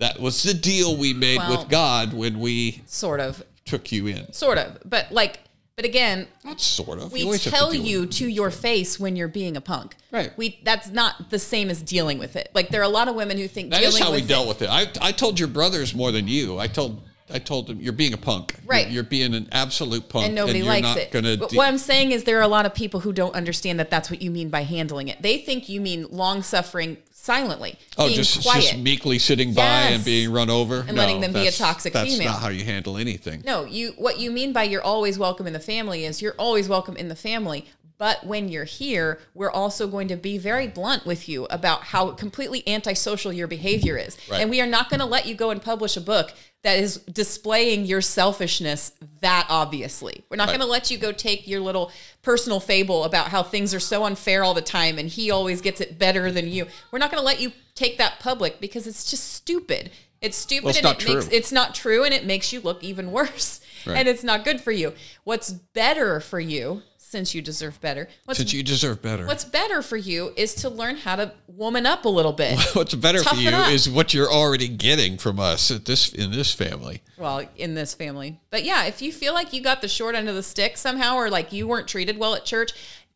B: That was the deal we made
C: Well-
B: with God when we
C: Sort of,
B: took you in.
C: sort of, but like, but again,
B: Not sort of.
C: we
B: to
C: tell you to your face when you're being a punk.
B: Right.
C: We that's not the same as dealing with it. Like there are a lot of women who think
B: That
C: dealing
B: is how we
C: with
B: dealt
C: it,
B: with it. I, I told your brothers more than you. I told I told them you're being a punk. You're-
C: Right.
B: You're, being an absolute punk,
C: and nobody
B: you're
C: likes it. But what I'm saying is there are a lot of people who don't understand that that's what you mean by handling it. They think you mean long suffering silently,
B: oh,
C: being
B: just
C: quiet.
B: just meekly sitting by and being run over
C: And letting them be a toxic
B: that's
C: female.
B: That's not how you handle anything.
C: No, you what you mean by you're always welcome in the family is you're always welcome in the family. But when you're here, we're also going to be very blunt with you about how completely antisocial your behavior is.
B: Right.
C: And we are not going to let you go and publish a book that is displaying your selfishness that obviously. We're not
B: Right.
C: going to let you go take your little personal fable about how things are so unfair all the time and he always gets it better than you. We're not going to let you take that public because it's just stupid. It's stupid
B: Well, it's
C: and it makes it's not true and it makes you look even worse.
B: Right.
C: And it's not good for you. What's better for you, since you deserve better, what's
B: Since you deserve better.
C: what's better for you is to learn how to woman up a little bit.
B: What's better for you
C: up.
B: is what you're already getting from us at this in this family.
C: well, in this family. But yeah, if you feel like you got the short end of the stick somehow or like you weren't treated well at church,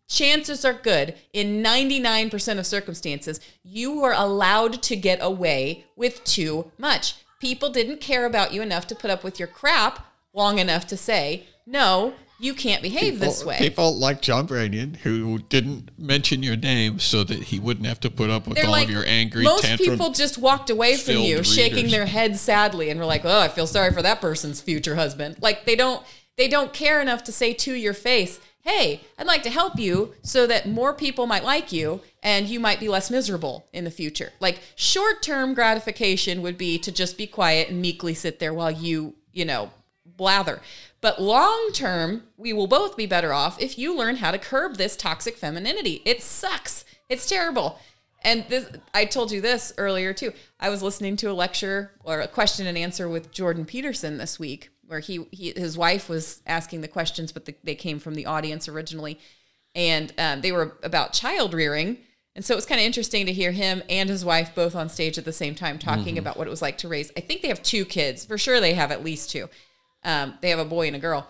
C: chances are good in 99% of circumstances you were allowed to get away with too much. People didn't care about you enough to put up with your crap long enough to say, "No, you can't behave this way."
B: People like John Branyan who didn't mention your name so that he wouldn't have to put up with
C: They're
B: all
C: like
B: of your angry
C: most
B: tantrum.
C: people just walked away from you shaking their heads sadly and were like oh i feel sorry for that person's future husband like they don't they don't care enough to say to your face hey i'd like to help you so that more people might like you and you might be less miserable in the future like short-term gratification would be to just be quiet and meekly sit there while you you know blather. But long term, we will both be better off if you learn how to curb this toxic femininity. It sucks. It's terrible. And this, I told you this earlier too. I was listening to a lecture or a question and answer with Jordan Peterson this week, where he, he his wife was asking the questions, but the, they came from the audience originally, and um, they were about child rearing. And so it was kind of interesting to hear him and his wife both on stage at the same time talking about what it was like to raise. I think they have two kids. For sure, they have at least two. Um, they have a boy and a girl.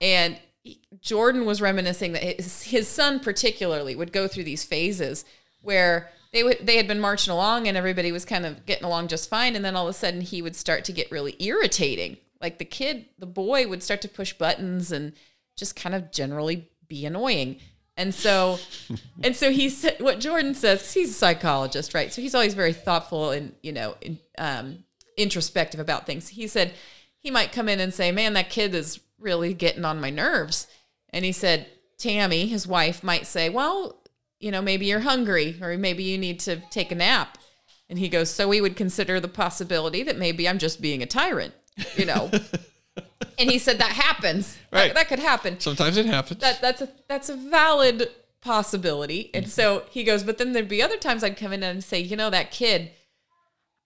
C: And he- Jordan was reminiscing that his, his son, particularly, would go through these phases where they would they had been marching along and everybody was kind of getting along just fine. And then all of a sudden he would start to get really irritating. Like the kid the boy would start to push buttons and just kind of generally be annoying. And so and so he said what jordan says, he's a psychologist right? So he's always very thoughtful and you know in, um, introspective about things. He said he might come in and say man that kid is really getting on my nerves and he said tammy his wife might say well you know, maybe you're hungry or maybe you need to take a nap. And he goes, So we would consider the possibility that maybe I'm just being a tyrant, you know. and he said that happens. That-
B: Right.
C: That, could happen.
B: Sometimes it happens.
C: That that's a that's a valid possibility. And so he goes, but then there'd be other times I'd come in and say, you know, that kid,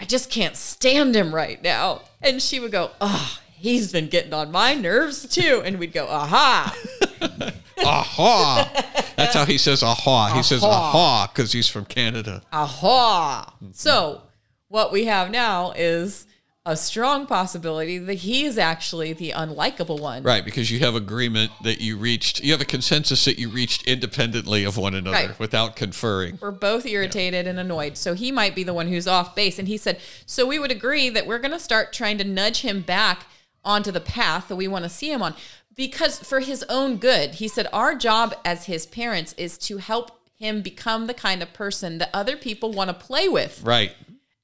C: I just can't stand him right now. And she would go, Oh, he's been getting on my nerves too. And we'd go, aha.
B: aha. That's how he says aha. He says
C: Aha.
B: aha because he's from Canada.
C: Aha. So, what we have now is a strong possibility that he is actually the unlikable one.
B: Right, because you have agreement that you reached, you have a consensus that you reached independently of one another
C: Right.
B: without conferring.
C: We're both irritated and annoyed. So, he might be the one who's off base. And he said, So, we would agree that we're going to start trying to nudge him back onto the path that we want to see him on. Because for his own good, he said, Our job as his parents is to help him become the kind of person that other people want to play with.
B: Right.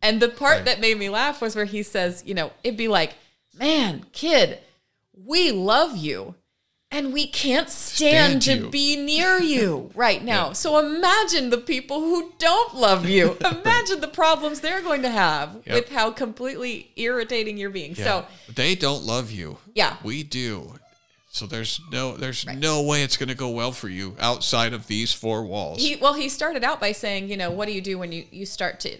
C: And the part
B: Right.
C: that made me laugh was where he says, you know, it'd be like, man, kid, we love you and we can't stand,
B: Stand
C: to
B: you."
C: be near you right now. So imagine the people who don't love you. Imagine the problems they're going to have
B: Yep.
C: with how completely irritating you're being.
B: Yeah.
C: So,
B: they don't love you.
C: Yeah.
B: We do. So there's no there's no way it's going to go well for you outside of these four walls.
C: he well he started out by saying you know what do you do when you you start to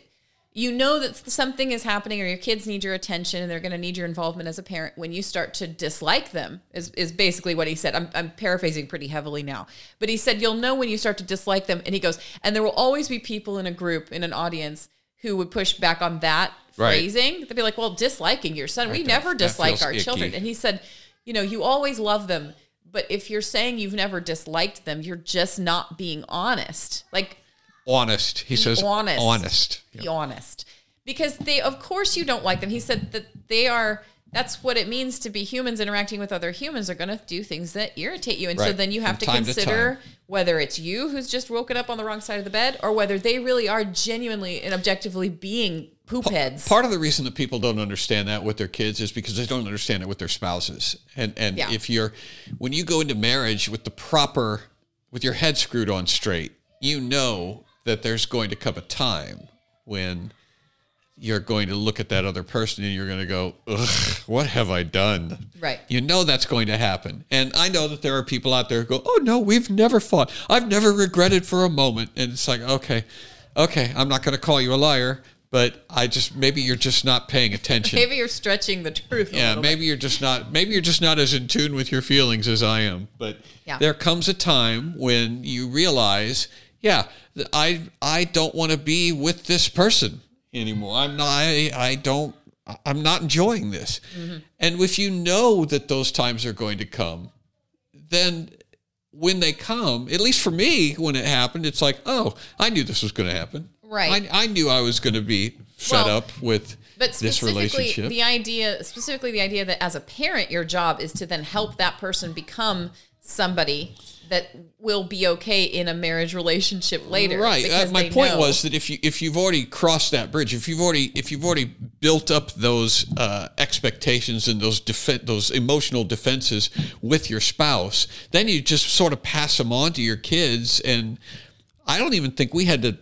C: you know that something is happening or your kids need your attention and they're going to need your involvement as a parent when you start to dislike them is, is basically what he said. I'm, I'm paraphrasing pretty heavily now. But he said you'll know when you start to dislike them. And he goes and there will always be people in a group in an audience who would push back on that
B: Right.
C: phrasing. They'd be like well disliking your son we
B: that-
C: never dislike our
B: icky.
C: children. And he said you know you always love them but if you're saying you've never disliked them you're just not being honest. Like
B: honest. He says
C: honest.
B: honest.
C: be honest because they of course you don't like them he said that they are that's what it means to be humans interacting with other humans are going to do things that irritate you and so then you have
B: From
C: to
B: time to
C: consider whether it's you who's just woken up on the wrong side of the bed or whether they really are genuinely and objectively being poop heads
B: Part of the reason that people don't understand that with their kids is because they don't understand it with their spouses. And and
C: Yeah.
B: if you're when you go into marriage with the proper with your head screwed on straight, you know that there's going to come a time when you're going to look at that other person and you're going to go, Ugh, what have I done?
C: Right.
B: You know that's going to happen. And I know that there are people out there who go, oh, no, we've never fought. I've never regretted for a moment. And it's like, okay, okay, I'm not going to call you a liar, but I just, maybe you're just not paying attention.
C: maybe you're stretching the truth a
B: yeah,
C: little bit.
B: maybe you're just not, maybe you're just not as in tune with your feelings as I am. But
C: Yeah.
B: there comes a time when you realize, yeah, I, I don't want to be with this person anymore. I'm not, I, I don't, I'm not enjoying this.
C: Mm-hmm.
B: And if you know that those times are going to come, then when they come, at least for me, when it happened, it's like, oh, I knew this was going to happen.
C: Right.
B: I, I knew I was going to be fed
C: Well,
B: up with
C: But
B: this
C: specifically,
B: relationship.
C: the idea, specifically the idea that as a parent, your job is to then help that person become somebody that will be okay in a marriage relationship later.
B: Right. Uh, my point
C: know-
B: was that if you if you've already crossed that bridge, if you've already if you've already built up those uh, expectations and those def- those emotional defenses with your spouse, then you just sort of pass them on to your kids. And I don't even think we had to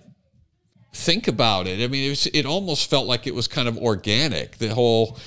B: think about it. I mean, it was, it almost felt like it was kind of organic. The whole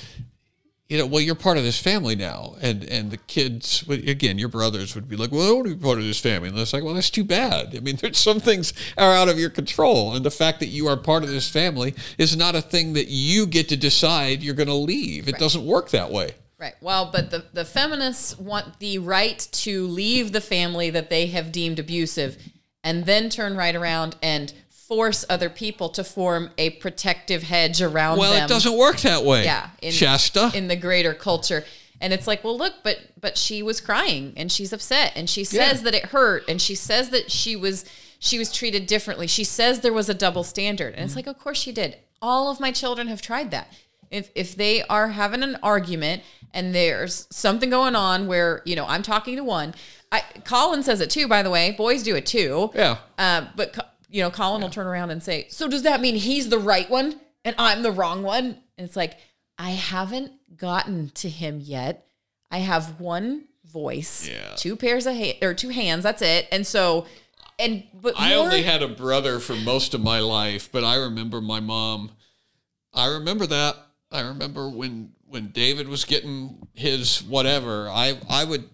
B: you know, well, you're part of this family now, and and the kids, again, your brothers would be like, well, I want to be part of this family, and it's like, well, that's too bad. I mean, there's some things are out of your control, and the fact that you are part of this family is not a thing that you get to decide you're going to leave. It doesn't work that way.
C: Right. Well, but the, the feminists want the right to leave the family that they have deemed abusive and then turn right around and force other people to form a protective hedge around them.
B: Well,
C: them.
B: it doesn't work that way.
C: yeah in,
B: Shasta.
C: in the greater culture and it's like well look but but she was crying and she's upset and she says
B: Yeah.
C: that it hurt and she says that she was she was treated differently. She says there was a double standard. And it's
B: Mm-hmm.
C: like, of course she did. All of my children have tried that. If if they are having an argument and there's something going on where, you know, I'm talking to one, I Colin says it too, by the way. Boys do it too.
B: Yeah.
C: Uh, but Co- you know, Colin will turn around and say, "So does that mean he's the right one and I'm the wrong one?" And it's like, I haven't gotten to him yet. I have one voice,
B: Yeah.
C: two pairs of ha- or two hands. That's it. And so, and but
B: I
C: more-
B: only had a brother for most of my life, but I remember my mom. I remember that. I remember when when David was getting his whatever. I I would.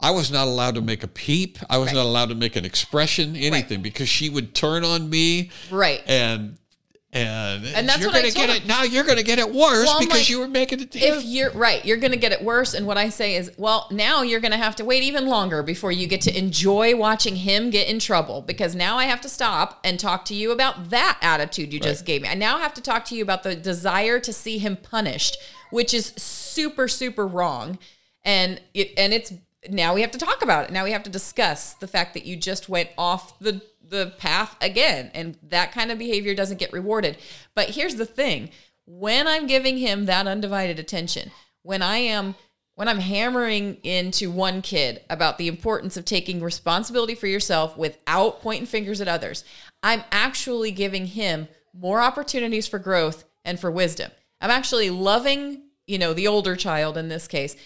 B: I was not allowed to make a peep. I was not allowed to make an expression, anything, because she would turn on me
C: right.
B: and and,
C: And that's
B: you're
C: what
B: gonna
C: told
B: get
C: him.
B: it now. You're gonna get it worse
C: Well,
B: because
C: like,
B: you were making it.
C: if you're right, you're going to get it worse. And what I say is, well, now you're going to have to wait even longer before you get to enjoy watching him get in trouble because now I have to stop and talk to you about that attitude you just gave me. I now have to talk to you about the desire to see him punished, which is super, super wrong. And it, and it's now we have to talk about it. Now we have to discuss the fact that you just went off the the path again and that kind of behavior doesn't get rewarded. But here's the thing, when I'm giving him that undivided attention, when I am when I'm hammering into one kid about the importance of taking responsibility for yourself without pointing fingers at others, I'm actually giving him more opportunities for growth and for wisdom. I'm actually loving, you know, the older child in this case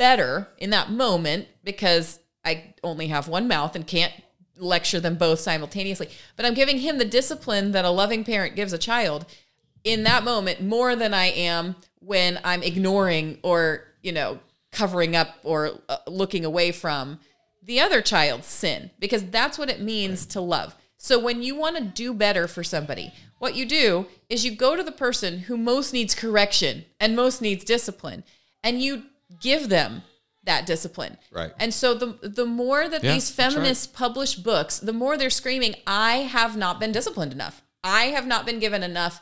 C: better in that moment because I only have one mouth and can't lecture them both simultaneously. But I'm giving him the discipline that a loving parent gives a child in that moment more than I am when I'm ignoring or, you know, covering up or uh, looking away from the other child's sin because that's what it means to love. So when you want to do better for somebody, what you do is you go to the person who most needs correction and most needs discipline and you give them that discipline.
B: Right.
C: And so the the more that
B: Yeah,
C: these
B: that's right.
C: feminists publish books, the more they're screaming, I have not been disciplined enough. I have not been given enough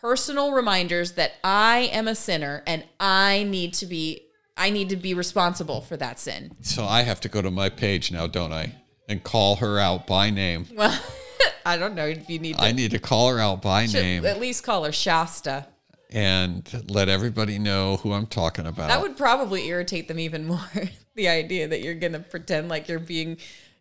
C: personal reminders that I am a sinner and I need to be I need to be responsible for that sin.
B: so I have to go to my page now, don't I? And call her out by name.
C: Well, I don't know if you need to
B: I need to call her out by name
C: at least call her Shasta.
B: And let everybody know who I'm talking about.
C: That would probably irritate them even more. the idea that you're gonna pretend like you're being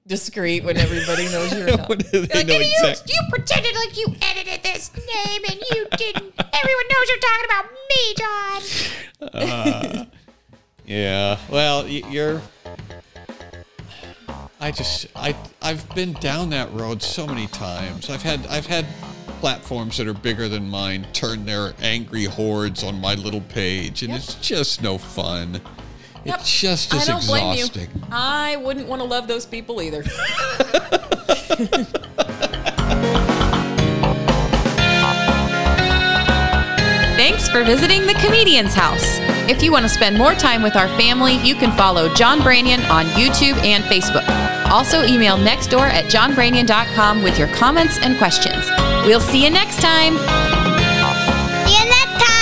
C: discreet when everybody knows you're not.
B: When they
A: Like,
B: know
A: and you,
B: exact-
A: you pretended like you edited this name and you didn't. Everyone knows you're talking about me, John.
B: Uh, yeah. Well, y- you're. I just I I've been down that road so many times. I've had I've had platforms that are bigger than mine turn their angry hordes on my little page, and it's just no fun.
C: Yep.
B: It just
C: I don't blame
B: exhausting.
C: you. I wouldn't want to love those people either. Thanks for visiting the Comedian's House. If you want to spend more time with our family, you can follow John Branyan on YouTube and Facebook. Also, email nextdoor at johnbranyan.com with your comments and questions. We'll see you next time. See you next time.